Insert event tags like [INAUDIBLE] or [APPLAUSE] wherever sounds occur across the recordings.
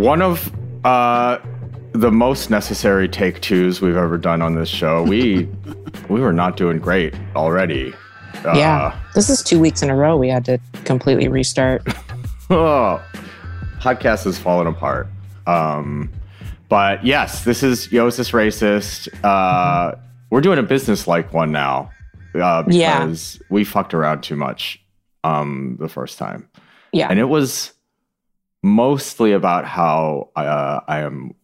one of uh, the most necessary take twos we've ever done on this show. We we were not doing great already. Uh, yeah, this is two weeks in a row. We had to completely restart. [LAUGHS] oh, podcast has fallen apart. Um, but yes, this is Yo, is this racist? Uh, we're doing a business like one now uh, because yeah. we fucked around too much um, the first time. Yeah, and it was mostly about how uh, I am.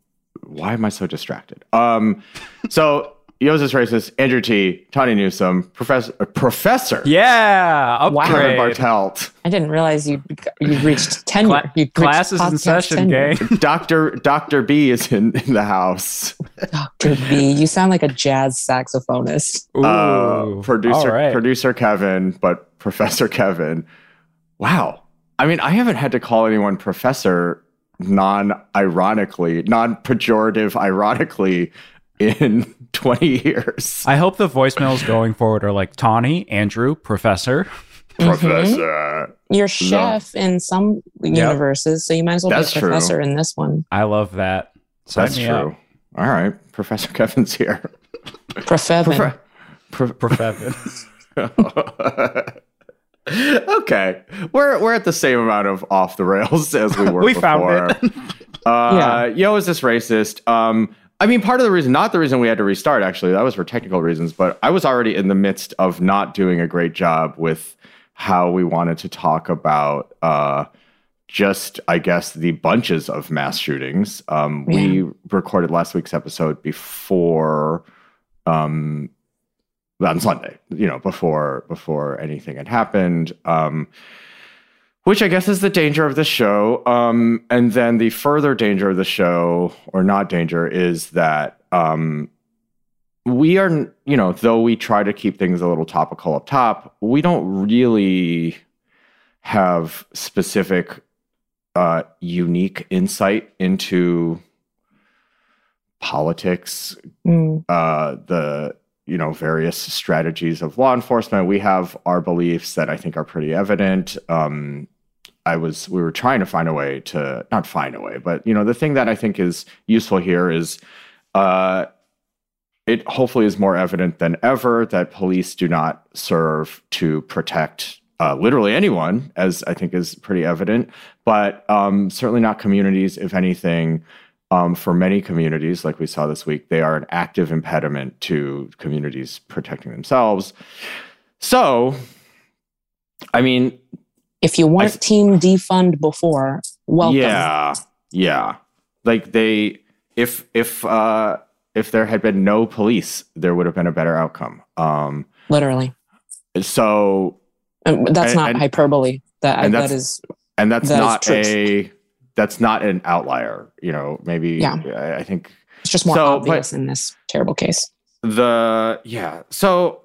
Why am I so distracted? Um, so Yosis Racist, Andrew Ti, Tawny Newsome, Professor, uh, Professor. Yeah, upgrade. Kevin Bartelt. I didn't realize you you reached tenure. Cla- you classes in session, tenure. gang. [LAUGHS] Doctor Doctor B is in, in the house. Doctor B, you sound like a jazz saxophonist. Uh, producer right. producer Kevin, but Professor Kevin. Wow. I mean, I haven't had to call anyone professor non ironically, non pejorative ironically in [LAUGHS] 20 years. I hope the voicemails going forward are like Tawny, Andrew, Professor. Professor. Mm-hmm. You're chef no. in some universes, so you might as well That's be professor true. in this one. I love that. Sign That's true. Up. All right. Professor Kevin's here. Profevin. Prof- Profevin. [LAUGHS] [LAUGHS] okay. We're we're at the same amount of off the rails [LAUGHS] as we were we before. Found it. [LAUGHS] uh, yeah. Yo, is this racist? Um, I mean, part of the reason, not the reason we had to restart, actually, that was for technical reasons, but I was already in the midst of not doing a great job with how we wanted to talk about uh, just, I guess, the bunches of mass shootings. Um, yeah. We recorded last week's episode before, um, on Sunday, you know, before before anything had happened. Um, which I guess is the danger of the show. Um, and then the further danger of the show, or not danger, is that um, we are, you know, though we try to keep things a little topical up top, we don't really have specific, uh, unique insight into politics, mm. uh, the you know various strategies of law enforcement. We have our beliefs that I think are pretty evident. Um, I was we were trying to find a way to not find a way, but you know the thing that I think is useful here is uh, it hopefully is more evident than ever that police do not serve to protect uh, literally anyone, as I think is pretty evident, but um, certainly not communities. If anything, um, for many communities, like we saw this week, they are an active impediment to communities protecting themselves. So, I mean, if you weren't I, team defund before, welcome. Yeah, yeah. Like they, if if uh if there had been no police, there would have been a better outcome. Um, Literally. So and that's and, not and, hyperbole. That I, that is, and that's that not a that's not an outlier. You know, maybe. Yeah. I, I think it's just more so, obvious in this terrible case. The yeah. So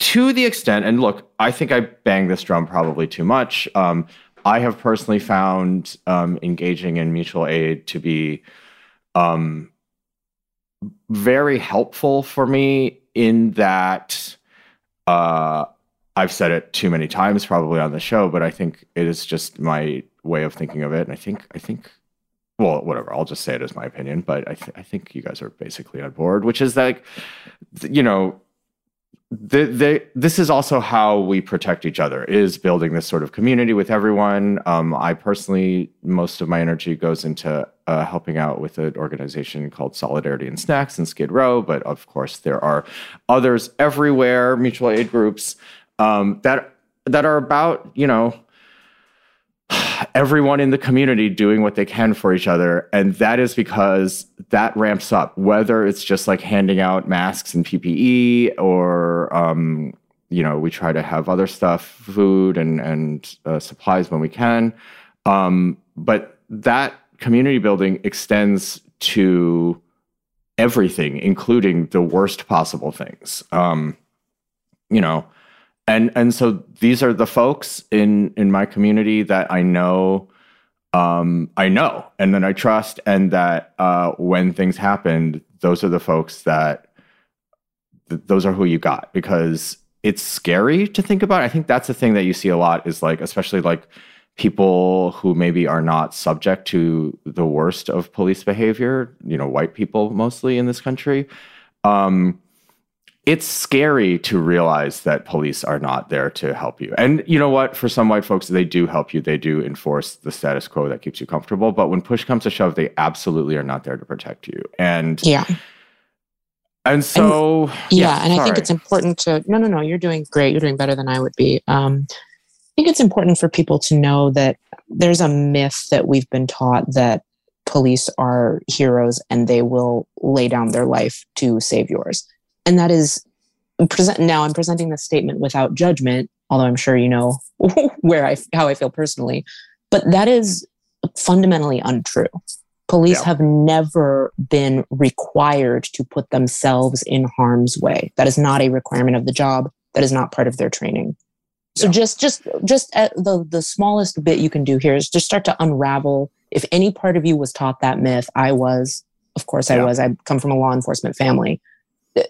to the extent, and look, I think I bang this drum probably too much. Um, I have personally found um, engaging in mutual aid to be um, very helpful for me in that uh, I've said it too many times probably on the show, but I think it is just my way of thinking of it. And I think, I think, well, whatever, I'll just say it as my opinion, but I, th- I think you guys are basically on board, which is like, you know, the, the, this is also how we protect each other is building this sort of community with everyone um, i personally most of my energy goes into uh, helping out with an organization called solidarity and snacks in skid row but of course there are others everywhere mutual aid groups um, that that are about you know everyone in the community doing what they can for each other. And that is because that ramps up, whether it's just like handing out masks and PPE or, um, you know, we try to have other stuff, food and, and uh, supplies when we can. Um, but that community building extends to everything, including the worst possible things. Um, you know, and and so these are the folks in in my community that I know um, I know and then I trust and that uh, when things happened those are the folks that th- those are who you got because it's scary to think about I think that's the thing that you see a lot is like especially like people who maybe are not subject to the worst of police behavior, you know, white people mostly in this country. Um, it's scary to realize that police are not there to help you. And you know what? For some white folks, they do help you. They do enforce the status quo that keeps you comfortable. But when push comes to shove, they absolutely are not there to protect you. And yeah. And so, and, yeah, yeah, and sorry. I think it's important to no, no, no. You're doing great. You're doing better than I would be. Um, I think it's important for people to know that there's a myth that we've been taught that police are heroes and they will lay down their life to save yours and that is present now i'm presenting this statement without judgment although i'm sure you know [LAUGHS] where i how i feel personally but that is fundamentally untrue. Police yeah. have never been required to put themselves in harm's way. That is not a requirement of the job. That is not part of their training. So yeah. just just just the the smallest bit you can do here is just start to unravel. If any part of you was taught that myth i was of course i was. I come from a law enforcement family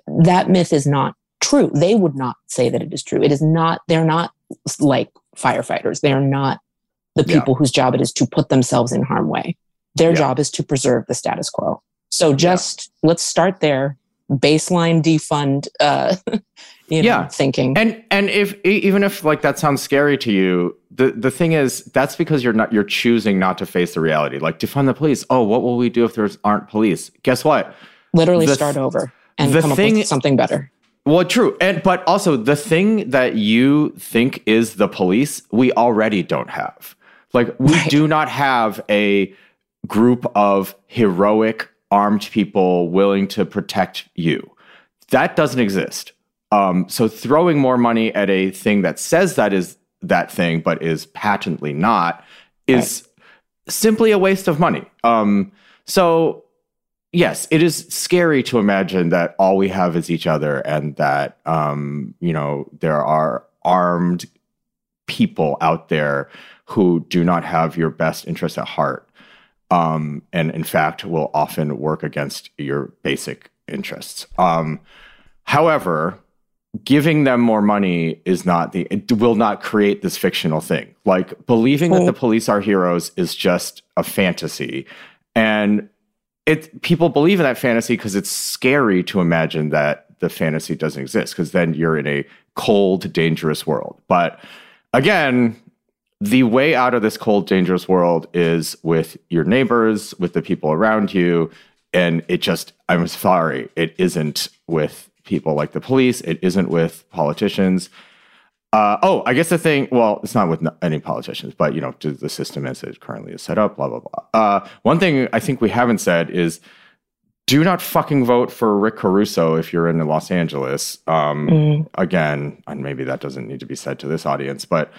that myth is not true. They would not say that it is true. It is not, they're not like firefighters. They are not the people yeah. whose job it is to put themselves in harm way. Their yeah. job is to preserve the status quo. So just yeah. let's start there. Baseline defund, uh, [LAUGHS] you know, yeah. thinking. And and if even if like that sounds scary to you, the the thing is that's because you're not you're choosing not to face the reality. Like defund the police. Oh, what will we do if there aren't police? Guess what? Literally the, start over and the come thing, up with something better. Well, true. And but also the thing that you think is the police, we already don't have. Like we right. do not have a group of heroic armed people willing to protect you. That doesn't exist. Um, so throwing more money at a thing that says that is that thing, but is patently not, is right. simply a waste of money. Um, so yes, it is scary to imagine that all we have is each other and that, um, you know, there are armed people out there who do not have your best interest at heart. Um, and in fact, will often work against your basic interests. Um, however, giving them more money is not the it will not create this fictional thing like believing that the police are heroes is just a fantasy and it people believe in that fantasy because it's scary to imagine that the fantasy doesn't exist because then you're in a cold, dangerous world. But again, the way out of this cold, dangerous world is with your neighbors, with the people around you. And it just, I'm sorry, it isn't with people like the police, it isn't with politicians. Uh, oh, I guess the thing. Well, it's not with any politicians, but you know, the system as it currently is set up. Blah blah blah. Uh, one thing I think we haven't said is, do not fucking vote for Rick Caruso if you're in Los Angeles. Um, mm. Again, and maybe that doesn't need to be said to this audience, but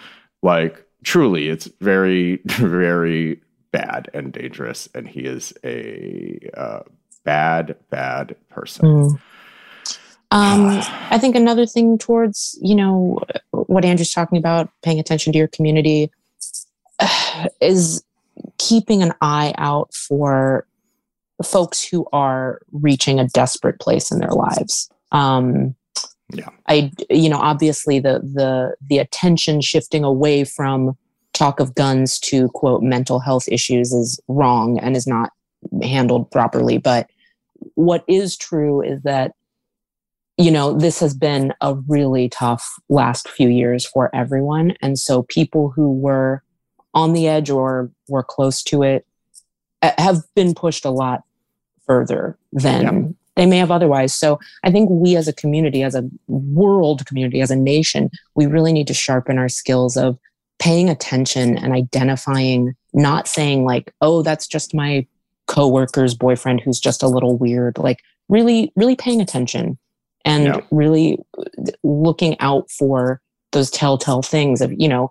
like truly, it's very [LAUGHS] very bad and dangerous, and he is a uh, bad bad person. Mm. Um, I think another thing towards, you know, what Andrew's talking about, paying attention to your community, uh, [SIGHS] is keeping an eye out for folks who are reaching a desperate place in their lives. Um, yeah, I, you know, obviously the the the attention shifting away from talk of guns to quote mental health issues is wrong and is not handled properly. But what is true is that you know, this has been a really tough last few years for everyone. And so people who were on the edge or were close to it uh, have been pushed a lot further than yeah. they may have otherwise. So I think we as a community, as a world community, as a nation, we really need to sharpen our skills of paying attention and identifying, not saying like, oh, that's just my coworker's boyfriend who's just a little weird. Like really, really paying attention and yeah. really looking out for those telltale things of you know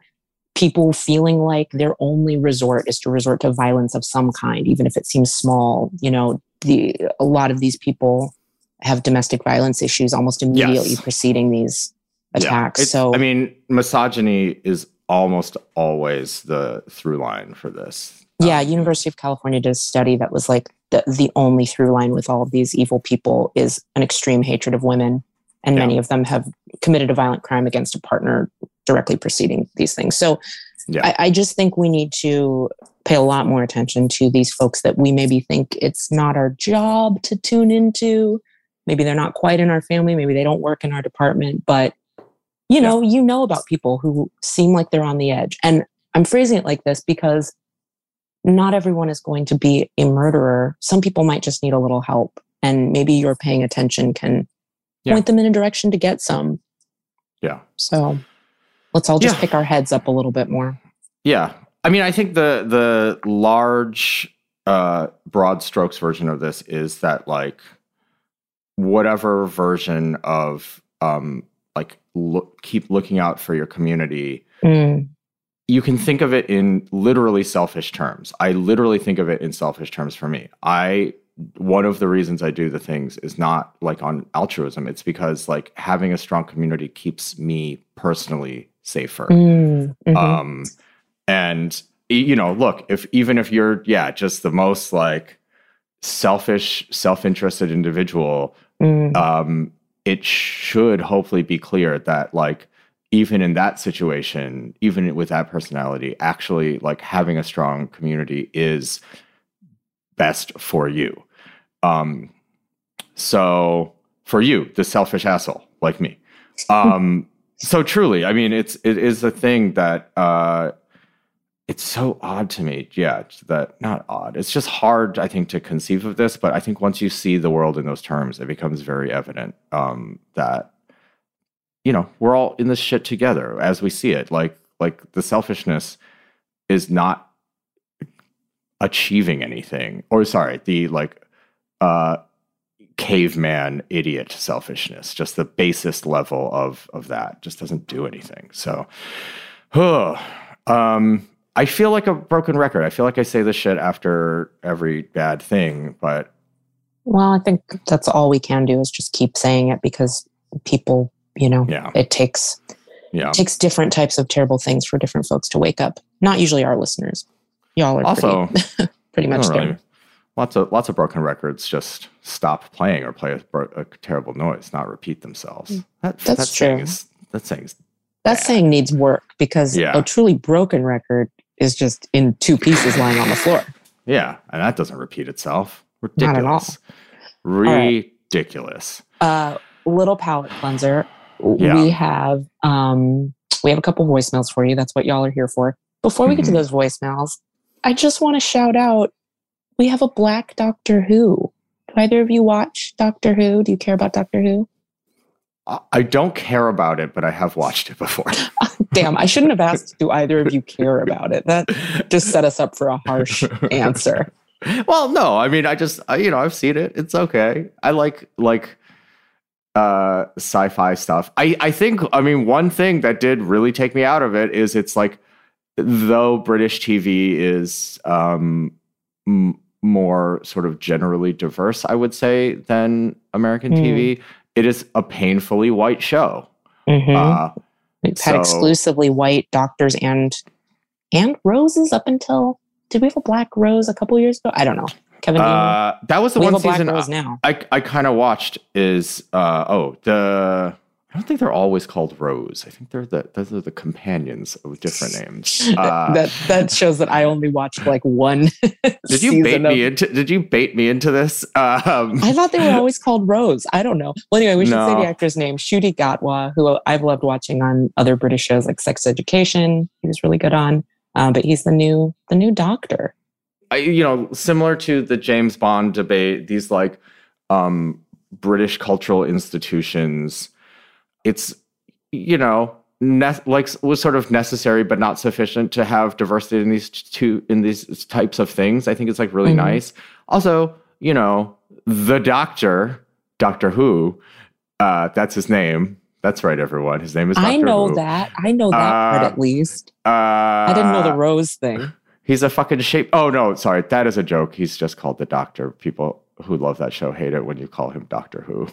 people feeling like their only resort is to resort to violence of some kind even if it seems small you know the a lot of these people have domestic violence issues almost immediately yes. preceding these attacks yeah. so i mean misogyny is almost always the through line for this yeah um, university of california did a study that was like the, the only through line with all of these evil people is an extreme hatred of women. And yeah. many of them have committed a violent crime against a partner directly preceding these things. So Yeah. I, I just think we need to pay a lot more attention to these folks that we maybe think it's not our job to tune into. Maybe they're not quite in our family. Maybe they don't work in our department, but you know, you know about people who seem like they're on the edge. And I'm phrasing it like this because not everyone is going to be a murderer. Some people might just need a little help. And maybe your paying attention can Yeah. point them in a direction to get some. Yeah. So let's all just Yeah. pick our heads up a little bit more. Yeah. I mean, I think the the large uh broad strokes version of this is that like whatever version of um like look, keep looking out for your community Mm, you can think of it in literally selfish terms. I literally think of it in selfish terms for me. I one of the reasons I do the things is not like on altruism. It's because like having a strong community keeps me personally safer. mm, mhm. Um and you know, look, if even if you're yeah, just the most like selfish, self-interested individual, Mm, um, it should hopefully be clear that like even in that situation, even with that personality, actually like having a strong community is best for you. Um, so for you, the selfish asshole like me. Um, [LAUGHS] so truly, I mean, it's it is a thing that uh, it's so odd to me. Yeah, that not odd. It's just hard, I think, to conceive of this. But I think once you see the world in those terms, it becomes very evident um, that you know we're all in this shit together as we see it. Like like the selfishness is not achieving anything, or sorry, the like uh, caveman idiot selfishness, just the basest level of of that, just doesn't do anything. So. um I feel like a broken record. I feel like I say this shit after every bad thing, but well, I think that's all we can do is just keep saying it because people, you know, yeah, it takes yeah. takes different types of terrible things for different folks to wake up. Not usually our listeners. Y'all are Also, pretty, [LAUGHS] pretty much there. really- lots of lots of broken records just stop playing or play a, a terrible noise, not repeat themselves. That, Mm. That's that true. is that saying is That bad. saying needs work because Yeah. a truly broken record is just in two pieces lying on the floor. yeah, and that doesn't repeat itself. Not at all. Ridiculous. Ridiculous. Uh, little palate cleanser. Yeah. We have um, we have a couple voicemails for you. That's what y'all are here for. Before we get to Mhm. those voicemails, I just want to shout out. We have a Black Doctor Who. Do either of you watch Doctor Who? Do you care about Doctor Who? I- I don't care about it, but I have watched it before. [LAUGHS] Damn, I shouldn't have asked. Do either of you care about it? That just set us up for a harsh answer. well, no, I mean, I just, I, you know, I've seen it. It's okay. I like like uh sci-fi stuff. I I think, I mean, one thing that did really take me out of it is it's like, though British TV is um m- more sort of generally diverse, I would say, than American Mm. TV. It is a painfully white show. Mhm. Uh, We've had so- exclusively white doctors and and roses up until did we have a black rose a couple years ago? I don't know. Kevin, uh, that was the we one season. now. I I kind of watched is uh oh the I don't think they're always called Rose. I think they're the those are the companions of different names. [LAUGHS] Uh, that that shows that I only watched like one. [LAUGHS] did you bait of- me into Did you bait me into this? Um, I thought they were always called Rose. I don't know. Well, anyway, we should say the actor's name, Ncuti Gatwa, who I've loved watching on other British shows like Sex Education. He was really good on, um, but he's the new the new Doctor. I, you know, similar to the James Bond debate, these like um, British cultural institutions, it's you know ne- like was sort of necessary but not sufficient to have diversity in these two in these types of things. I think it's like really Mhm. nice. Also, you know, the Doctor, Doctor Who, uh, that's his name. That's right, everyone. His name is. Doctor I know Who. that. I know that part Uh, at least. Uh, I didn't know the Rose thing. He's a fucking shape. Oh no, sorry, that is a joke. He's just called the Doctor. People who love that show hate it when you call him Doctor Who.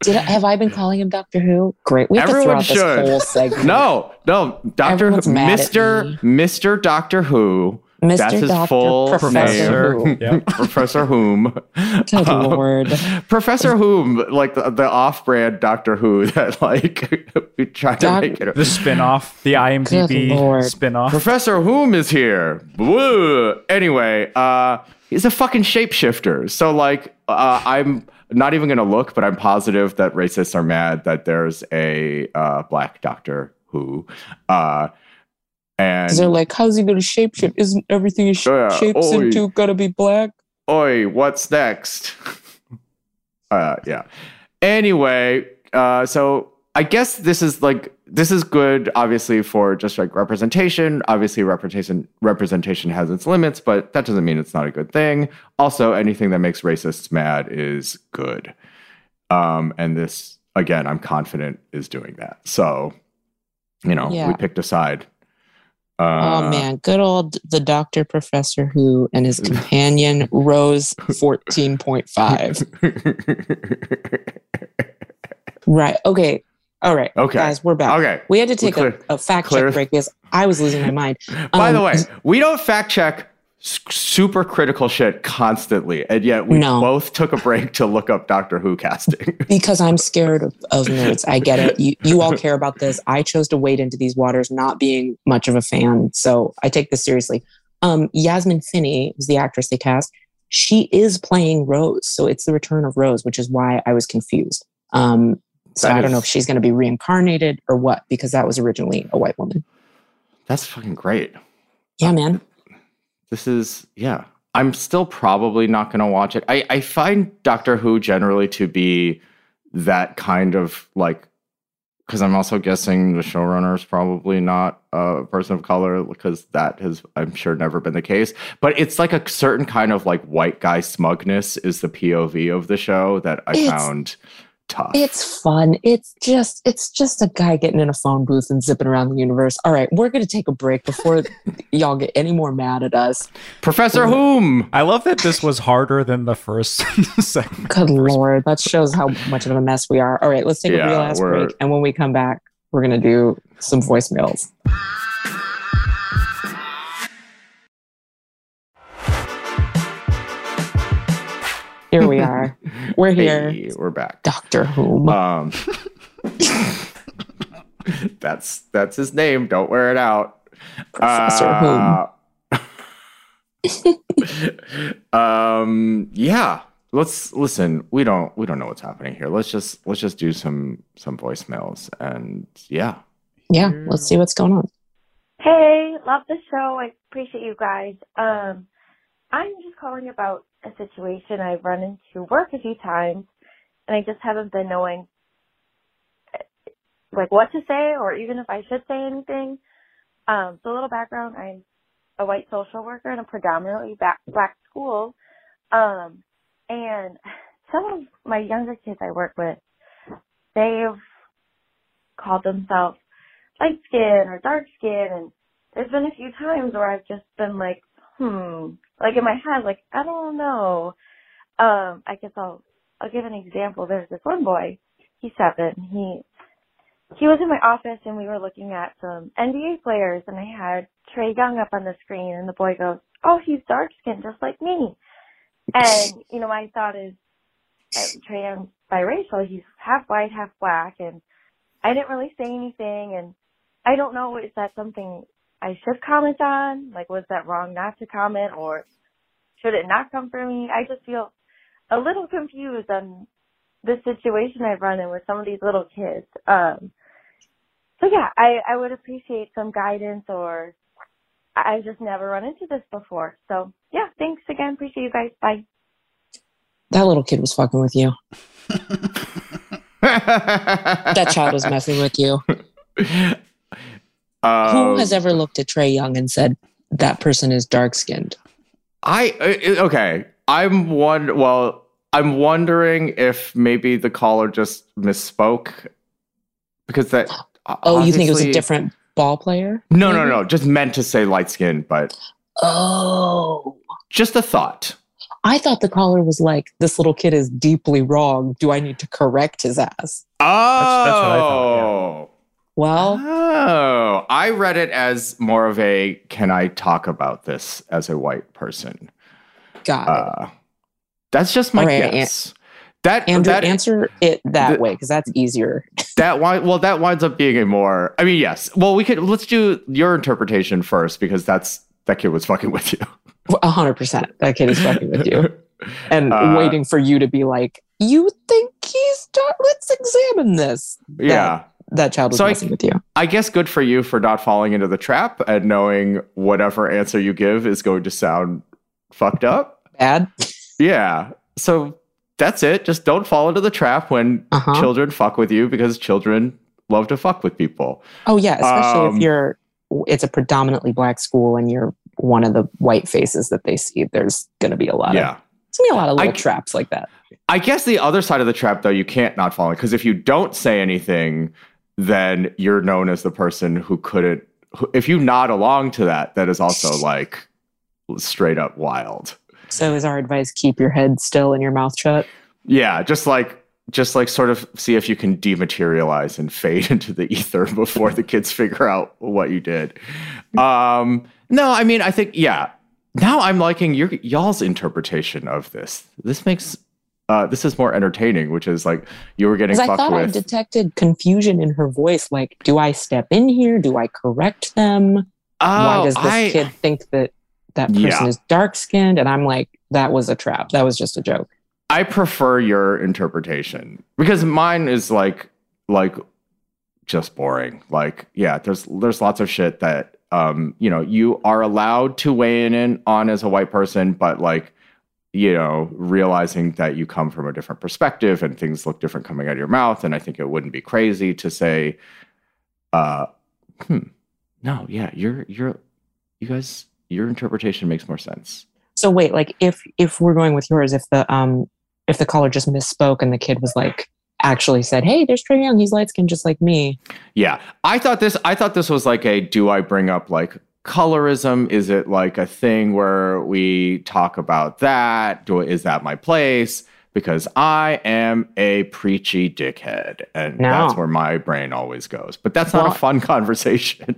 Did I, have I been calling him Doctor Who? Great. We have Everyone to throw out should. this whole segment. [LAUGHS] No, no, Doctor Everyone's mad Mister. Mister Doctor Who Mr. That's his Doctor full Professor name. Who. Yep. [LAUGHS] Professor Whom. Good Um, lord. Professor Whom, like the, the off-brand Doctor Who [LAUGHS] that like [LAUGHS] we tried to make it. The spin-off, the IMDb Good spin-off. Professor Whom is here. Woo. Anyway, uh, he's a fucking shapeshifter. So like, uh, I'm not even gonna look, but I'm positive that racists are mad that there's a uh, black Doctor Who, uh, and they're like, how's he to shapeshift? Isn't everything he sh- Yeah, shapes oi. into gonna be black? oi, what's next? [LAUGHS] uh, yeah. Anyway, uh, so I guess this is like this is good, obviously, for just like representation. Obviously, representation representation has its limits, but that doesn't mean it's not a good thing. Also, anything that makes racists mad is good. Um, and this, again, I'm confident is doing that. So, you know, we picked a side. Uh, oh man, good old the Doctor Professor Who and his companion Rose 14.5. [LAUGHS] Right. Okay. All right. Okay. Guys, we're back. okay. We had to take a, a fact check break because I was losing my mind. By the Um, way, we don't fact check super critical shit constantly, and yet we No. both took a break to look up Doctor Who casting. [LAUGHS] Because I'm scared of, of nerds. I get it. You, you all care about this. I chose to wade into these waters not being much of a fan. So I take this seriously. Um, Yasmin Finney was the actress they cast. She is playing Rose. So it's the return of Rose, which is why I was confused. Um, so That I don't know if she's going to be reincarnated or what, because that was originally a white woman. That's fucking great. Yeah, man. This is yeah. I'm still probably not going to watch it. I I find Doctor Who generally to be that kind of like because I'm also guessing the showrunner is probably not a person of color because that has I'm sure never been the case. But it's like a certain kind of like white guy smugness is the POV of the show that I It's- found tough. It's fun. It's just it's just a guy getting in a phone booth and zipping around the universe. All right, we're gonna take a break before [LAUGHS] y'all get any more mad at us. Professor Whom. I love that this was harder than the first [LAUGHS] segment. Good lord, that shows how much of a mess we are. All right, let's take Yeah, a real ass we're- break, and when we come back, we're gonna do some voicemails. Here we are. We're here. Hey, we're back. Doctor Who. Um, [LAUGHS] that's that's his name. Don't wear it out. Professor Whom. Uh, [LAUGHS] um, yeah. Let's listen. We don't we don't know what's happening here. Let's just let's just do some some voicemails and yeah. Yeah, let's see what's going on. Hey, love the show. I appreciate you guys. Um, I'm just calling about a situation I've run into work a few times, and I just haven't been knowing like what to say or even if I should say anything. Um, so a little background: I'm a white social worker in a predominantly black, black school, um, and some of my younger kids I work with, they've called themselves light skin or dark skin and there's been a few times where I've just been like, hmm, like in my head, like, I don't know. Um, I guess I'll, I'll give an example. There's this one boy, he's seven, he, he was in my office and we were looking at some NBA players and I had Trae Young up on the screen and the boy goes, oh, he's dark skinned just like me. And, you know, my thought is, uh, Trae Young's biracial, he's half white, half black and I didn't really say anything and I don't know, is that something I should comment on? Like, was that wrong not to comment or should it not come from me? I just feel a little confused on the situation I've run in with some of these little kids. Um, so yeah, I, I would appreciate some guidance or I- I've just never run into this before. So yeah, thanks again. Appreciate you guys. Bye. That little kid was fucking with you. that [LAUGHS] That child was messing with you. [LAUGHS] Um, Who has ever looked at Trae Young and said that person is dark skinned? I uh, okay. I'm one. Well, I'm wondering if maybe the caller just misspoke because that. Oh, you think it was a different ball player? No, no, maybe? no. Just meant to say light skin, but Oh. just a thought. I thought the caller was like, this little kid is deeply wrong. Do I need to correct his ass? Oh, that's what I thought, Well, Oh, I read it as more of a can I talk about this as a white person? got it. Uh, that's just my right, guess. that Andrew, that answer it that the- way because that's easier. [LAUGHS] that well that winds up being a more I mean yes. Well, we could let's do your interpretation first because that's that kid was fucking with you. A hundred percent. That kid is fucking with you [LAUGHS] and Uh, waiting for you to be like, "You think he's? Done? Let's examine this." yeah. That child was So I- messing with you. I guess good for you for not falling into the trap and knowing whatever answer you give is going to sound fucked up. Bad. Yeah. So that's it. Just don't fall into the trap when Uh huh. children fuck with you because children love to fuck with people. Oh yeah, especially Um, if you're. It's a predominantly black school and you're one of the white faces that they see. There's going to be a lot of. Yeah. There's gonna be a lot of I- little traps like that. I guess the other side of the trap, though, you can't not fall in because if you don't say anything, then you're known as the person who couldn't. Who, if you nod along to that, that is also [LAUGHS] like straight up wild. So is our advice keep your head still and your mouth shut? Yeah, just like just like sort of see if you can dematerialize and fade [LAUGHS] into the ether before the kids figure out what you did. Um, no, I mean, I think yeah. Now I'm liking your y'all's interpretation of this. This makes uh, this is more entertaining, which is like you were getting Because I fucked thought I detected confusion in her voice. Like, do I step in here? Do I correct them? Why Oh, does this I- kid think that that person Yeah. is dark skinned? And I'm like, that was a trap. That was just a joke. I prefer your interpretation because mine is like like just boring. Like yeah, there's there's lots of shit that um you know you are allowed to weigh in, in on as a white person, but like you know realizing that you come from a different perspective and things look different coming out of your mouth, and I think it wouldn't be crazy to say, uh, hmm, no, yeah, you're you're you guys your interpretation makes more sense. So wait, like if if we're going with yours, if the um if the caller just misspoke and the kid was like actually said, Hey, there's Trae Young, he's light skinned just like me. Yeah, I thought this. I thought this was like a. Do I bring up like colorism? Is it like a thing where we talk about that? Do is that my place? Because I am a preachy dickhead, and No. that's where my brain always goes. But that's not Well- a fun [LAUGHS] conversation.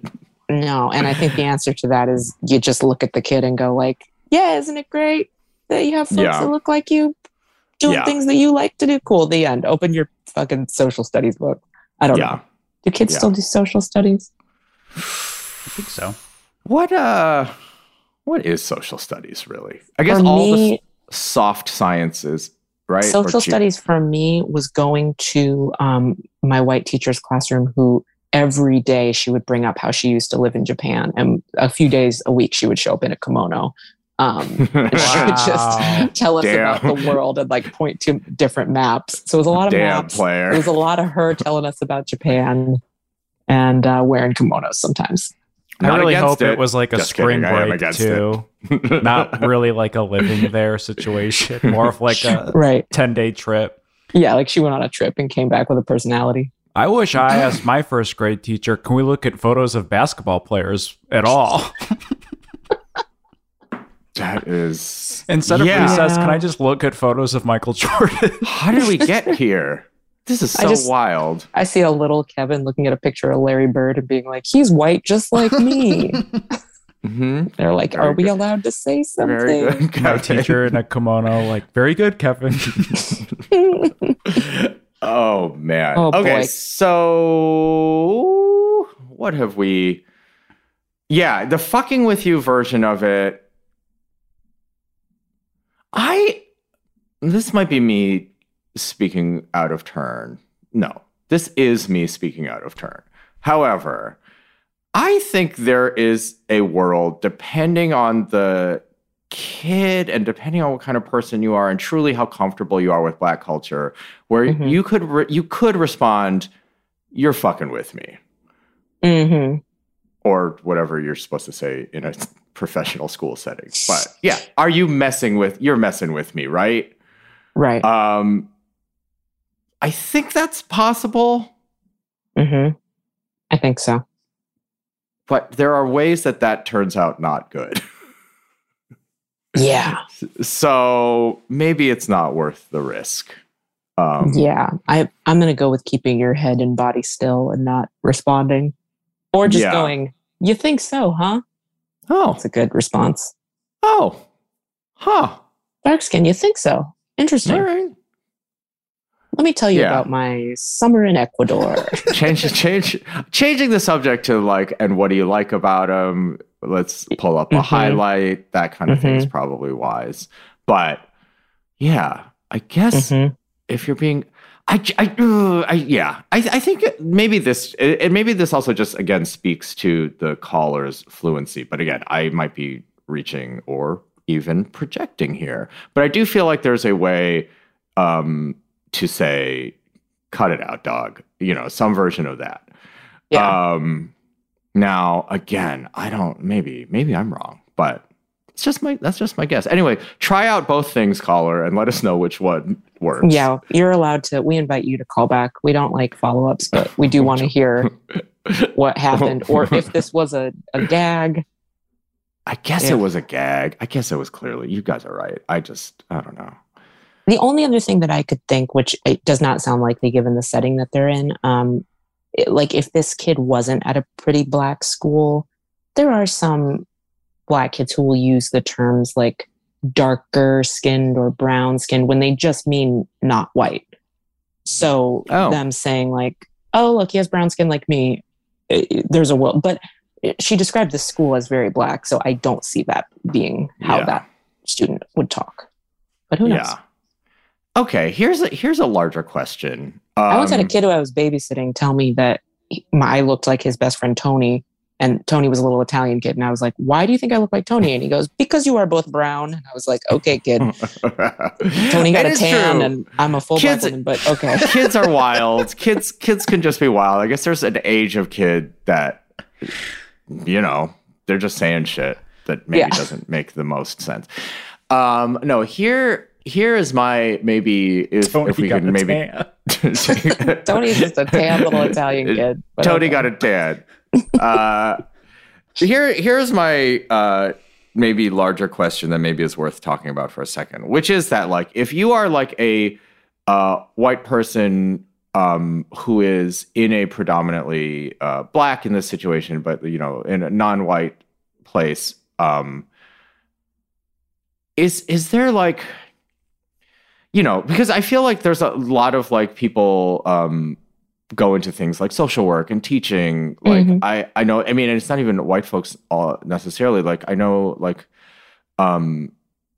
No. And I think the answer to that is you just look at the kid and go like, Yeah, isn't it great that you have folks Yeah. that look like you doing Yeah. things that you like to do? Cool. The end. Open your fucking social studies book. I don't yeah. know. Do kids Yeah. still do social studies? I think so. What uh, what is social studies really? I guess For all the me, s- soft sciences, right? Social ge- studies for me was going to um, my white teacher's classroom who every day she would bring up how she used to live in japan and a few days a week she would show up in a kimono um, [LAUGHS] and she would just tell us about the world and like point to different maps so it was a lot of Damn maps player. it was a lot of her telling us about japan and uh, wearing kimonos sometimes I Not really hope it. was like a Just spring kidding, break too. [LAUGHS] Not really like a living there situation, [LAUGHS] more of like a right 10 day trip. yeah like she went on a trip and came back with a personality I wish I asked my first grade teacher, can we look at photos of basketball players at all? [LAUGHS] that is Instead of Yeah. recess, can I just look at photos of Michael Jordan? How did we get here? This is I so just- wild. I see a little Kevin looking at a picture of Larry Bird and being like, he's white just like me. [LAUGHS] hmm They're like, Very are we allowed to say something? Very good. my teacher in a kimono, like, very good, Kevin. [LAUGHS] [LAUGHS] oh man. Oh, okay, boy. so what have we? Yeah, the fucking with you version of it. I. This might be me speaking out of turn. No, this is me speaking out of turn. However, I think there is a world, depending on the kid and depending on what kind of person you are and truly how comfortable you are with black culture, where Mhm. you could re- you could respond, "You're fucking with me," hmm or whatever you're supposed to say in a [LAUGHS] professional school setting. But yeah, are you messing with? You're messing with me, right? Right. Um, I think that's possible. hmm I think so. but there are ways that that turns out not good. Yeah. [LAUGHS] so maybe it's not worth the risk. Um, yeah, I I'm gonna go with keeping your head and body still and not responding, or just Yeah. going. You think so, huh? Oh, That's a good response. oh, huh. Dark skin, you think so? Interesting. All right. Let me tell you Yeah. about my summer in Ecuador. [LAUGHS] change change changing the subject to like and what do you like about them? let's pull up a Mhm. highlight that kind of thing is Mhm. probably wise but yeah i guess Mhm. if you're being I, I, I yeah, I, I think maybe this, and maybe this also just again speaks to the caller's fluency. But again, I might be reaching or even projecting here. But I do feel like there's a way um, to say, "Cut it out, dog." You know, some version of that. Yeah. Um, now, again, I don't. Maybe, maybe I'm wrong, but it's just my. That's just my guess. Anyway, try out both things, caller, and let us know which one works. yeah, you're allowed to. We invite you to call back. We don't like follow ups, but we do want to hear [LAUGHS] what happened or if this was a, a gag. I guess Yeah. it was a gag. I guess it was clearly. You guys are right. I just, I don't know. The only other thing that I could think, which it does not sound likely given the setting that they're in, um, it- like if this kid wasn't at a pretty black school, there are some black kids who will use the terms like darker skinned or brown skinned when they just mean not white. So Oh. them saying like, "Oh, look, he has brown skin like me," eh, eh, there's a will, but she described the school as very black, so I don't see that being how Yeah. that student would talk. But who knows? Yeah. Okay. Here's a here's a larger question. Um, I once had a kid who I was babysitting tell me that he- my, I looked like his best friend Tony, and Tony was a little Italian kid, and I was like, "Why do you think I look like Tony?" And he goes, "Because you are both brown." And I was like, "Okay, kid." [LAUGHS] Tony got a tan, true. and I'm a full Kids- black woman, but okay. [LAUGHS] kids are wild. Kids kids can just be wild. I guess there's an age of kid that you know, they're just saying shit that maybe Yeah. doesn't make the most sense. Um no, here here is my maybe if, Tony if we got can a maybe tan. [LAUGHS] Tony's just a tan little Italian kid. Tony okay. got a tan. Uh, [LAUGHS] here, here's my uh, maybe larger question that maybe is worth talking about for a second, which is that like if you are like a uh, white person um, who is in a predominantly uh, black in this situation, but you know in a non-white place, um, is is there like you know because I feel like there's a lot of like people. Um, go into things like social work and teaching like Mhm. i i know i mean it's not even white folks all necessarily like i know like um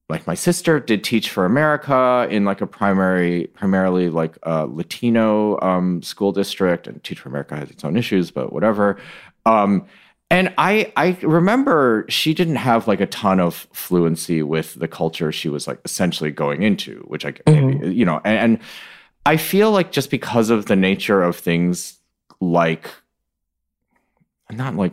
like my sister did teach for america in like a primary primarily like a latino um school district and teach for america has its own issues but whatever um and i i remember she didn't have like a ton of fluency with the culture she was like essentially going into which i maybe mm-hmm. you know and, and I feel like just because of the nature of things like not like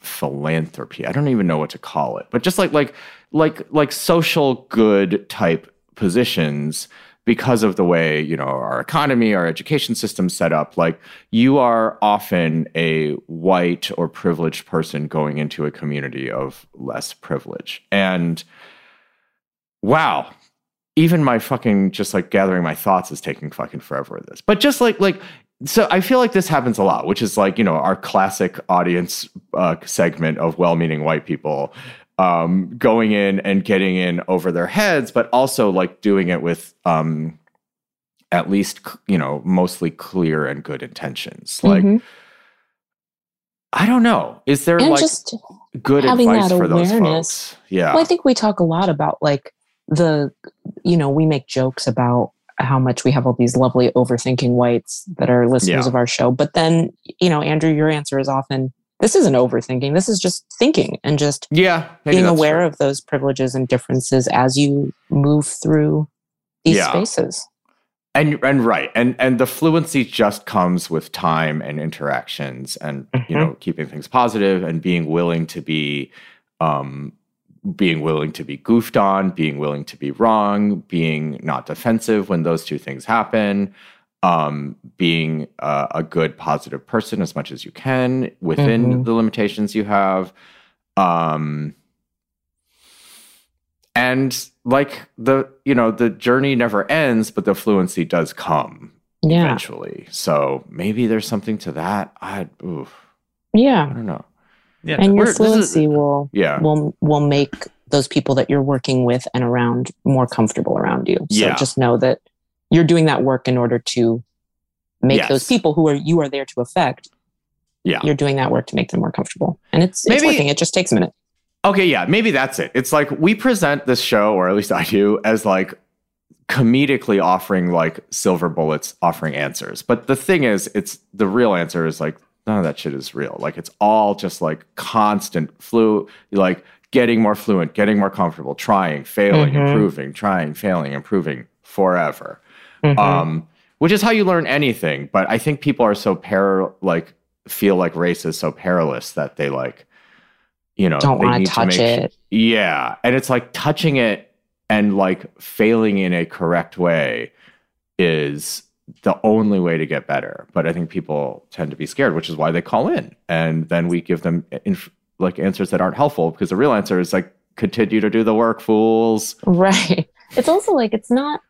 philanthropy. I don't even know what to call it. But just like like like like social good type positions because of the way, you know, our economy, our education system set up, like you are often a white or privileged person going into a community of less privilege. And wow, even my fucking just like gathering my thoughts is taking fucking forever with this. But just like like so I feel like this happens a lot, which is like, you know, our classic audience uh, segment of well-meaning white people um, going in and getting in over their heads, but also like doing it with um, at least, you know, mostly clear and good intentions. Like, Mhm. I don't know. Is there and like just good having advice that for those folks? Yeah. Well, I think we talk a lot about like the, you know, we make jokes about how much we have all these lovely overthinking whites that are listeners Yeah. of our show. But then, you know, Andrew, your answer is often this isn't overthinking. This is just thinking and just yeah. being aware true. of those privileges and differences as you move through these Yeah. spaces. and and right and and the fluency just comes with time and interactions and you know keeping things positive and being willing to be um being willing to be goofed on being willing to be wrong being not defensive when those two things happen um being uh, a good positive person as much as you can within Mhm. the limitations you have um and like the you know the journey never ends but the fluency does come Yeah. eventually so maybe there's something to that i oof, Yeah. i don't know Yeah. And your we're- is- fluency will yeah will will make those people that you're working with and around more comfortable around you. So Yeah. just know that you're doing that work in order to make Yes. those people who are you are there to affect. Yeah. You're doing that work to make them more comfortable. And it's it's Maybe- working. It just takes a minute. Okay, yeah, maybe that's it. It's like we present this show, or at least I do, as like comedically offering like silver bullets, offering answers. But the thing is, it's the real answer is like none of that shit is real. Like it's all just like constant flu, like getting more fluent, getting more comfortable, trying, failing, Mhm. improving, trying, failing, improving forever. Mhm. Um, which is how you learn anything. But I think people are so par like feel like race is so perilous that they like, you know, Don't want to touch make- it. yeah. And it's like touching it and like failing in a correct way is the only way to get better. But I think people tend to be scared, which is why they call in. And then we give them inf- like answers that aren't helpful because the real answer is like, continue to do the work, fools. Right. It's also like it's not.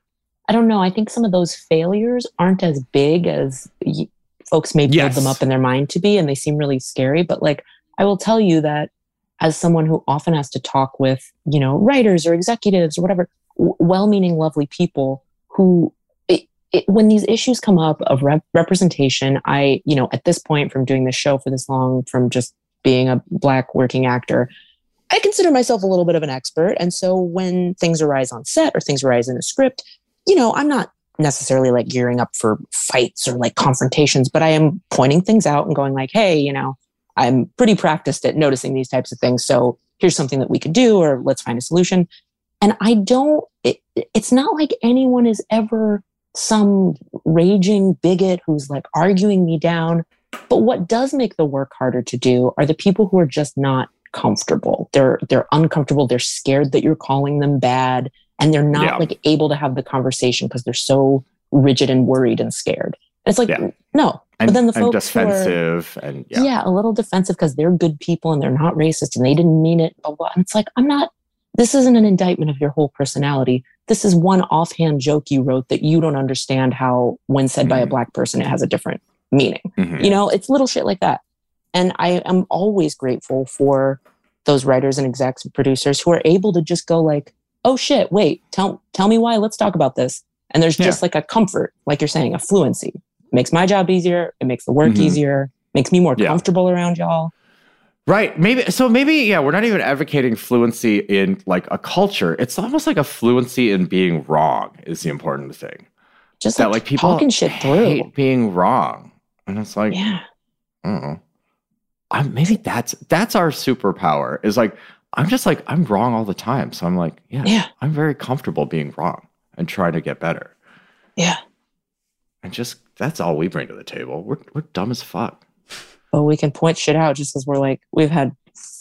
I don't know. I think some of those failures aren't as big as y- folks may build Yes. them up in their mind to be, and they seem really scary. But like, I will tell you that as someone who often has to talk with, you know, writers or executives or whatever, w- well-meaning, lovely people who, it, it, when these issues come up of rep- representation, I, you know, at this point, from doing this show for this long, from just being a black working actor, I consider myself a little bit of an expert. And so when things arise on set or things arise in a script, you know, I'm not necessarily like gearing up for fights or like confrontations, but I am pointing things out and going like, hey, you know, I'm pretty practiced at noticing these types of things. So here's something that we could do, or let's find a solution. And I don't, it, it's not like anyone is ever some raging bigot who's like arguing me down. But what does make the work harder to do are the people who are just not comfortable. They're they're uncomfortable. They're scared that you're calling them bad, and they're not Yeah. like able to have the conversation because they're so rigid and worried and scared. And it's like Yeah. no, And, but then the folks who are- defensive and yeah. yeah. a little defensive because they're good people and they're not racist and they didn't mean it. Blah blah. And it's like I'm not. This isn't an indictment of your whole personality. This is one offhand joke you wrote that you don't understand how, when said by a Mhm. black person, it has a different meaning. Mhm. You know, it's little shit like that. And I am always grateful for those writers and execs and producers who are able to just go like, "Oh shit, wait, tell tell me why. Let's talk about this." And there's Yeah. just like a comfort, like you're saying, a fluency. makes my job easier. It makes the work Mhm. easier. Makes me more Yeah. comfortable around y'all. Right. Maybe so maybe yeah, we're not even advocating fluency in like a culture. It's almost like a fluency in being wrong is the important thing. Just that like, like people talking shit through. being wrong. And it's like yeah. I don't know. I, maybe that's that's our superpower. Is like I'm just like I'm wrong all the time. So I'm like, yeah, Yeah. I'm very comfortable being wrong and trying to get better. Yeah. And just that's all we bring to the table. We're we're dumb as fuck. But we can point shit out just because we're like, we've had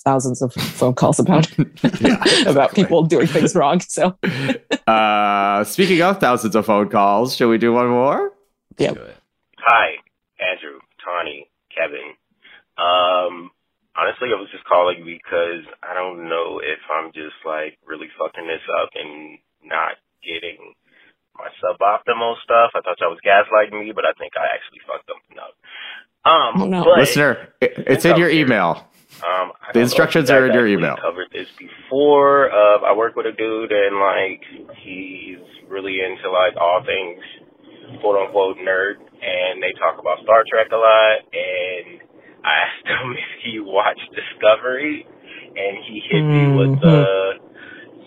thousands of phone calls about [LAUGHS] Yeah, [LAUGHS] about exactly. people doing things wrong. So [LAUGHS] uh, speaking of thousands of phone calls, should we do one more? Yeah. Hi, Andrew, Tawny, Kevin. Um, honestly, I was just calling because I don't know if I'm just like really fucking this up and not getting my suboptimal stuff. I thought y'all was gaslighting me, but I think I actually fucked something up. Um, Oh, no. but, Listener, it- it's in your email. um, The don't know if instructions are in your actually email. Covered this before. Uh, I work with a dude, and like he's really into like all things quote unquote nerd, and they talk about Star Trek a lot. And I [LAUGHS] asked him if he watched Discovery, and he hit me with the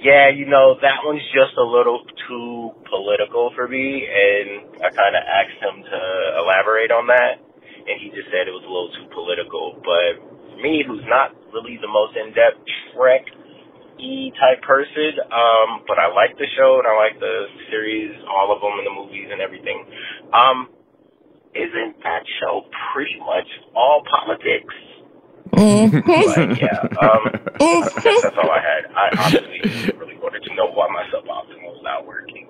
yeah, you know that one's just a little too political for me, and I kind of asked him to elaborate on that, and he just said it was a little too political. But for me, who's not really the most in-depth Trek E type person, um, but I like the show and I like the series, all of them, and the movies and everything. Um, isn't that show pretty much all politics? But yeah, um, I that's all I had. I honestly really wanted to know why my suboptimal was not working.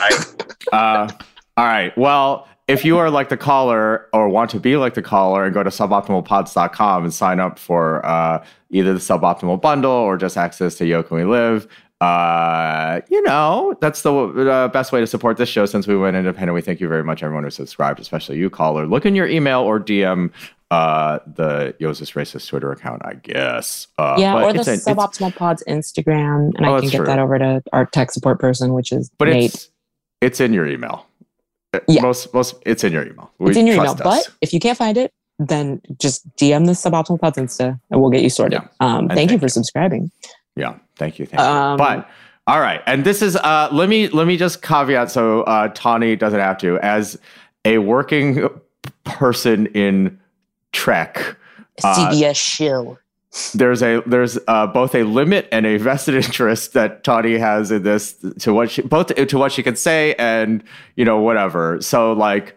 I, [LAUGHS] Uh, all right. Well, if you are like the caller or want to be like the caller and go to suboptimalpods.com and sign up for uh, either the suboptimal bundle or just access to Yo Can We Live, uh, you know, that's the uh, best way to support this show since we went independent. We thank you very much, everyone who subscribed, especially you, caller. Look in your email or DM uh, the Yo Is This Racist Twitter account, I guess. Uh, yeah, but or the a- Suboptimal Pods Instagram, and Oh, I can get true. that over to our tech support person, which is But Nate. it's it's in your email. Uh, Yeah. Most most it's in your email. We it's in your email. us. But if you can't find it, then just DM the Suboptimal Pods Insta, and we'll get you sorted. Yeah. Um, And thank you for you. subscribing. Yeah, thank you, thank you. Um, But all right, and this is uh let me let me just caveat so uh Tawny doesn't have to as a working person in Trek. Uh, CBS shill. there's a there's uh, both a limit and a vested [LAUGHS] interest that Tawny has in this to what she both to what she can say and you know whatever. So like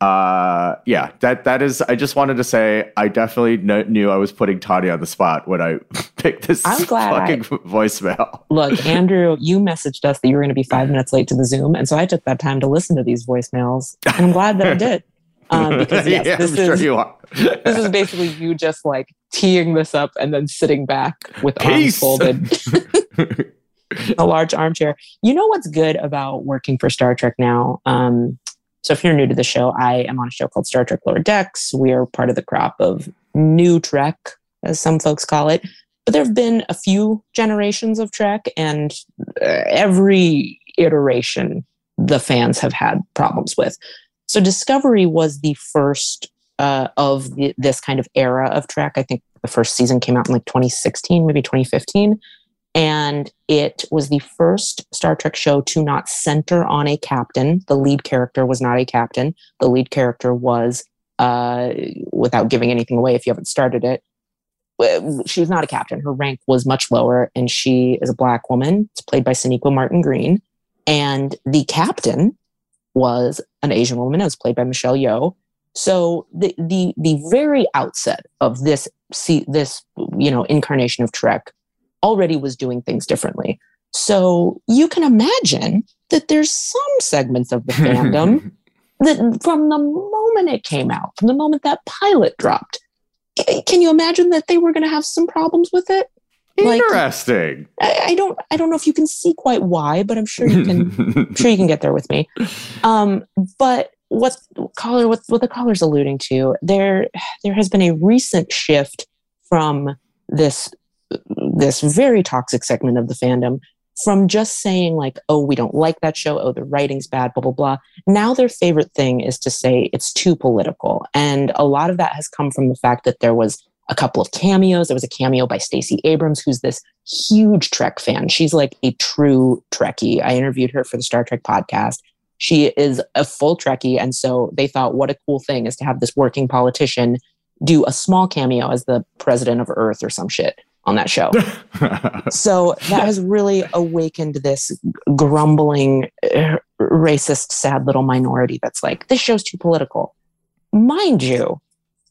uh yeah that that is I just wanted to say I definitely kn- knew I was putting Tawny on the spot when I [LAUGHS] picked this I'm glad I- fucking voicemail. Look, [LAUGHS] Andrew, you messaged us that you were going to be five minutes late to the Zoom, and so I took that time to listen to these voicemails, and I'm glad that I did. [LAUGHS] Um, because yes, yeah, this I'm sure is you are. this is basically you just like teeing this up and then sitting back with arms folded, a large armchair. You know what's good about working for Star Trek now? Um, so if you're new to the show, I am on a show called Star Trek Lower Decks. We are part of the crop of new Trek, as some folks call it. But there have been a few generations of Trek, and uh, every iteration the fans have had problems with. So Discovery was the first uh, of the, this kind of era of Trek. I think the first season came out in like 2016, maybe 2015. And it was the first Star Trek show to not center on a captain. The lead character was not a captain. The lead character was, uh, without giving anything away if you haven't started it, she was not a captain. Her rank was much lower, and she is a black woman. It's played by Sonequa Martin Green. And the captain was an Asian woman. It was played by Michelle Yeoh. So the the the very outset of this see this you know incarnation of Trek already was doing things differently. So you can imagine that there's some segments of the [LAUGHS] fandom that from the moment it came out, from the moment that pilot dropped, can you imagine that they were going to have some problems with it? Like- Interesting. I, I don't I don't know if you can see quite why, but I'm sure you can I'm [LAUGHS] sure you can get there with me. Um, but what caller what, what the caller's alluding to, there there has been a recent shift from this this very toxic segment of the fandom from just saying like, oh, we don't like that show, oh, the writing's bad, blah blah blah. Now their favorite thing is to say it's too political, and a lot of that has come from the fact that there was a couple of cameos. There was a cameo by Stacey Abrams, who's this huge Trek fan. She's like a true Trekkie. I interviewed her for the Star Trek podcast. She is a full Trekkie. And so they thought, what a cool thing is to have this working politician do a small cameo as the president of Earth or some shit on that show. [LAUGHS] so that has really awakened this grumbling, uh, racist, sad little minority that's like, this show's too political. Mind you,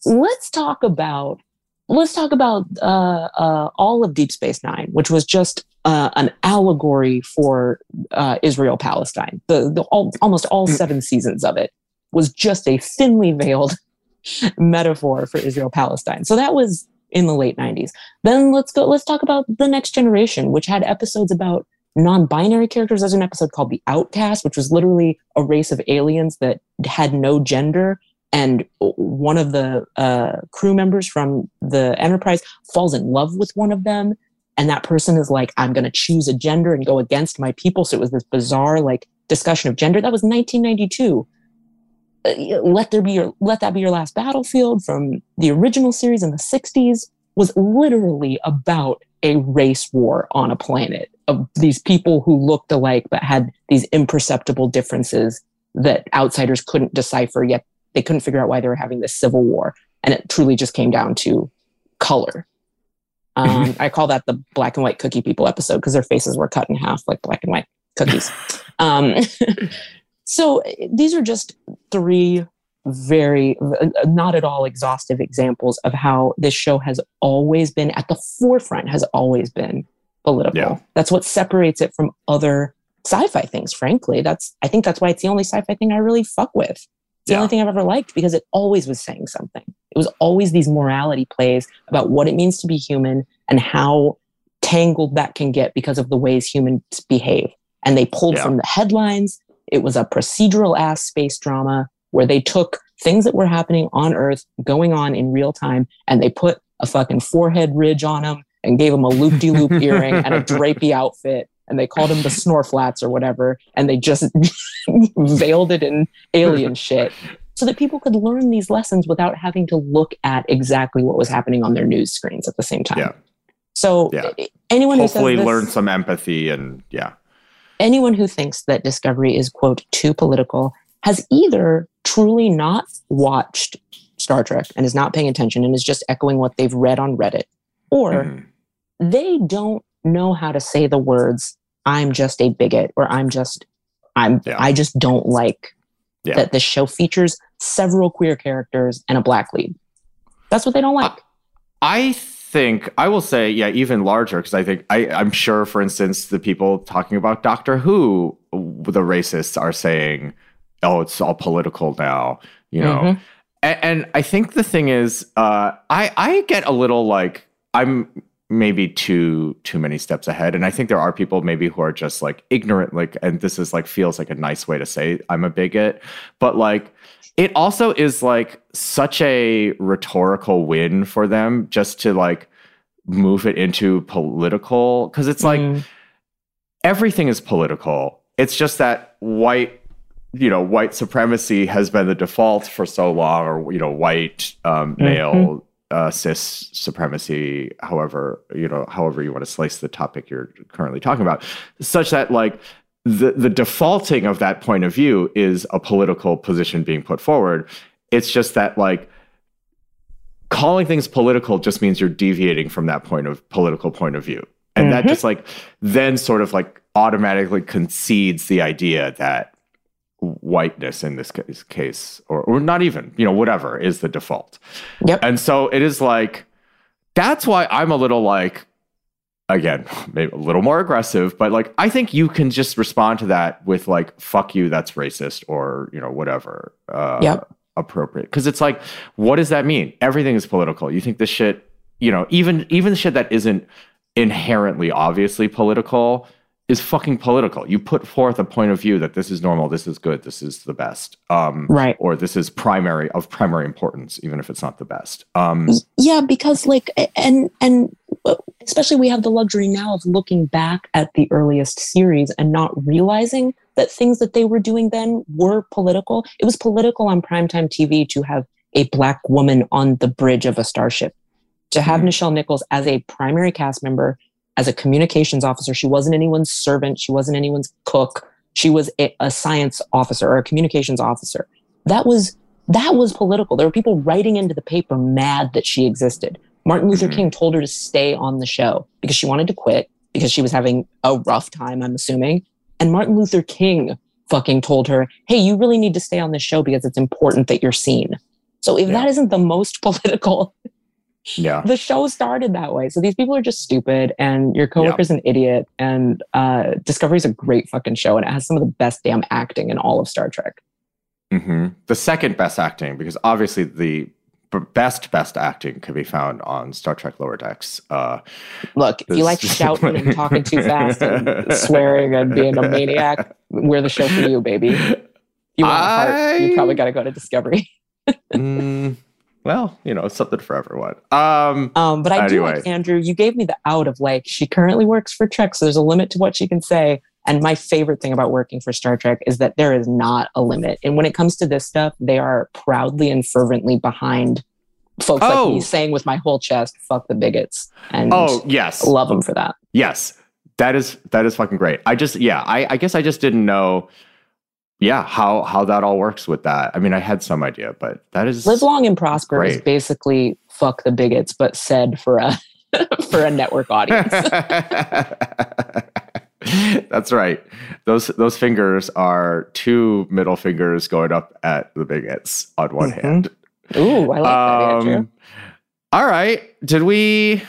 let's talk about let's talk about uh, uh, all of Deep Space Nine, which was just uh, an allegory for uh, Israel Palestine. The, the all, almost all seven seasons of it was just a thinly veiled [LAUGHS] metaphor for Israel Palestine. So that was in the late 90s. Then let's go. Let's talk about the Next Generation, which had episodes about non-binary characters. There's an episode called The Outcast, which was literally a race of aliens that had no gender and one of the uh, crew members from the enterprise falls in love with one of them and that person is like i'm going to choose a gender and go against my people so it was this bizarre like discussion of gender that was 1992 Uh, let there be your let that be your last battlefield from the original series in the 60s was literally about a race war on a planet of these people who looked alike but had these imperceptible differences that outsiders couldn't decipher yet they couldn't figure out why they were having this civil war. And it truly just came down to color. Um, i call that the black and white cookie people episode because their faces were cut in half like black and white cookies. [LAUGHS] Um, [LAUGHS] so eh, these are just three very uh, not at all exhaustive examples of how this show has always been at the forefront has always been political Yeah. that's what separates it from other sci-fi things frankly that's i think that's why it's the only sci-fi thing i really fuck with it's the Yeah. only thing I've ever liked because it always was saying something. It was always these morality plays about what it means to be human and how tangled that can get because of the ways humans behave. And they pulled Yeah. from the headlines. It was a procedural ass space drama where they took things that were happening on Earth going on in real time and they put a fucking forehead ridge on them and gave him a loop de loop earring and a drapey outfit. And they called him the Snorflats or whatever. And they just [LAUGHS] veiled it in alien shit so that people could learn these lessons without having to look at exactly what was happening on their news screens at the same time. Yeah. So Yeah. anyone who Hopefully, says this, learn some empathy and yeah. Anyone who thinks that Discovery is quote too political has either truly not watched Star Trek and is not paying attention and is just echoing what they've read on Reddit, or Mhm. they don't know how to say the words "I'm just a bigot" or "I'm just I'm Yeah. I just don't like Yeah. that the show features several queer characters and a black lead." That's what they don't like. I think I will say, yeah, even larger because I think I, I'm sure, for instance, the people talking about Doctor Who, the racists are saying, "Oh, it's all political now," you know. Mhm. A- And, I think the thing is, uh, I I get a little like I'm maybe too too many steps ahead, and I think there are people maybe who are just like ignorant, like, and this is like feels like a nice way to say I'm a bigot, but like it also is like such a rhetorical win for them just to like move it into political because it's like Mm. everything is political. It's just that white, you know, white supremacy has been the default for so long, or you know, white um, male uh, cis supremacy. However, you know, however you want to slice the topic you're currently talking about, such that like the the defaulting of that point of view is a political position being put forward. It's just that like calling things political just means you're deviating from that point of political point of view and that Mhm. just like then sort of like automatically concedes the idea that whiteness in this case, or, or not even you know whatever is the default Yep. and so it is like that's why i'm a little like again [LAUGHS] maybe a little more aggressive but like i think you can just respond to that with like fuck you that's racist or you know whatever uh Yep. appropriate because it's like what does that mean everything is political you think this shit you know even even shit that isn't inherently obviously political is fucking political you put forth a point of view that this is normal this is good this is the best um Right. or this is primary of primary importance even if it's not the best um yeah because like and and uh, especially we have the luxury now of looking back at the earliest series and not realizing that things that they were doing then were political it was political on primetime tv to have a black woman on the bridge of a starship to have Mhm. nichelle nichols as a primary cast member as a communications officer she wasn't anyone's servant she wasn't anyone's cook she was a, a science officer or a communications officer that was that was political. There were people writing into the paper mad that she existed. Martin Luther Mhm. King told her to stay on the show because she wanted to quit because she was having a rough time, I'm assuming. And Martin Luther King fucking told her, hey, you really need to stay on the show because it's important that you're seen. So if Yeah. that isn't the most [LAUGHS] political, yeah the show started that way. So these people are just stupid and your coworker's an idiot. And uh, Discovery's a great fucking show and it has some of the best damn acting in all of Star Trek. hmm the second best acting because obviously the best best acting could be found on star trek lower decks uh Look, if you like [LAUGHS] shouting and talking too fast and swearing and being a maniac, we're the show for you, baby. You want a heart, you probably got to go to Discovery. [LAUGHS] mm, well you know it's something for everyone um Um, but I do like Andrew. You gave me the out of like she currently works for Trek, so there's a limit to what she can say. And my favorite thing about working for Star Trek is that there is not a limit. And when it comes to this stuff, they are proudly and fervently behind folks Oh. like me saying with my whole chest, "Fuck the bigots," and oh yes love them for that. yes that is that is fucking great i just yeah i i guess i just didn't know yeah how how that all works with that i mean i had some idea but that is Live long and prosper is basically fuck the bigots, but said for a [LAUGHS] for a network audience. [LAUGHS] That's right. Those those fingers are two middle fingers going up at the bigots on one Mhm. hand. Ooh, I like that, Andrew. Um, all right. Did we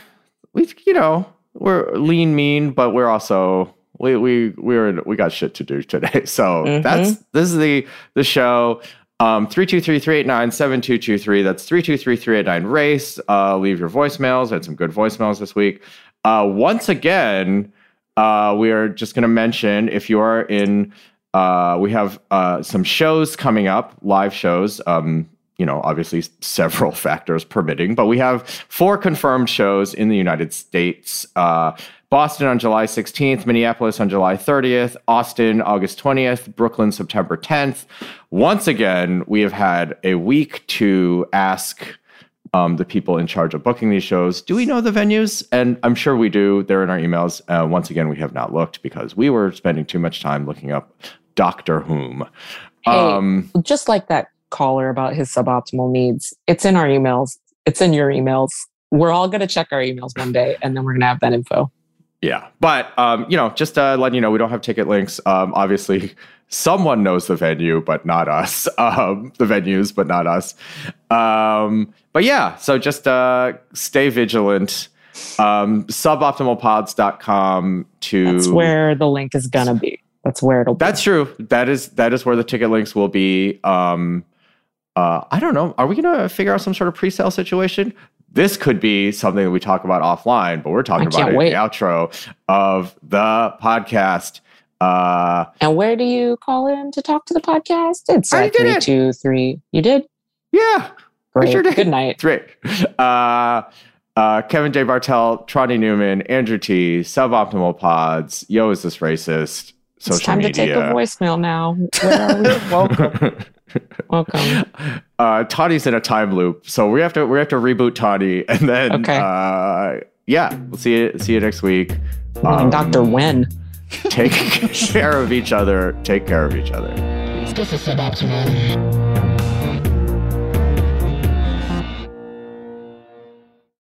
we you know, we're lean mean, but we're also we we we're we got shit to do today. [LAUGHS] So Mhm. that's this is the the show. Um 323-389-7223. That's 323-389 race. Uh leave your voicemails. I had some good voicemails this week. Uh, once again, uh, we are just going to mention if you are in, uh, we have uh, some shows coming up, live shows. Um, you know, obviously several [LAUGHS] factors permitting, but we have four confirmed shows in the United States. Uh, Boston on July 16th, Minneapolis on July 30th, Austin August 20th, Brooklyn September 10th. Once again, we have had a week to ask um, the people in charge of booking these shows, do we know the venues? And I'm sure we do. They're in our emails. Uh, once again, we have not looked because we were spending too much time looking up Doctor Whom. Hey, um, just like that caller about his suboptimal needs, it's in our emails. It's in your emails. We're all going to check our emails one day, and then we're going to have that info. Yeah, but um, you know, just uh, letting you know, we don't have ticket links. Um, obviously, [LAUGHS] someone knows the venue, but not us. [LAUGHS] Um, the venues, but not us. Um, but yeah, so just uh, stay vigilant. Um, suboptimalpods.com to. That's where the link is gonna be. That's where it'll. Be. That's true. That is that is where the ticket links will be. Um, uh, I don't know. Are we gonna figure out some sort of pre-sale situation? This could be something that we talk about offline, but we're talking about it in the outro of the podcast. Uh, and where do you call in to talk to the podcast? It's at three it. two three. You did? Yeah. Great. Sure did. Good night. Great. Uh, uh, Kevin J. Bartell, Tawny Newsome, Andrew Ti, Suboptimal Pods, Yo, is this racist? Social it's time media. to take a voicemail now. Where are we? [LAUGHS] Welcome. Welcome. Uh, Tawny's in a time loop, so we have to we have to reboot Tawny, [LAUGHS] and then okay. Uh, yeah, we'll see you see you next week. Um, Doctor Wen. Take [LAUGHS] care of each other. Take care of each other. This is suboptimal.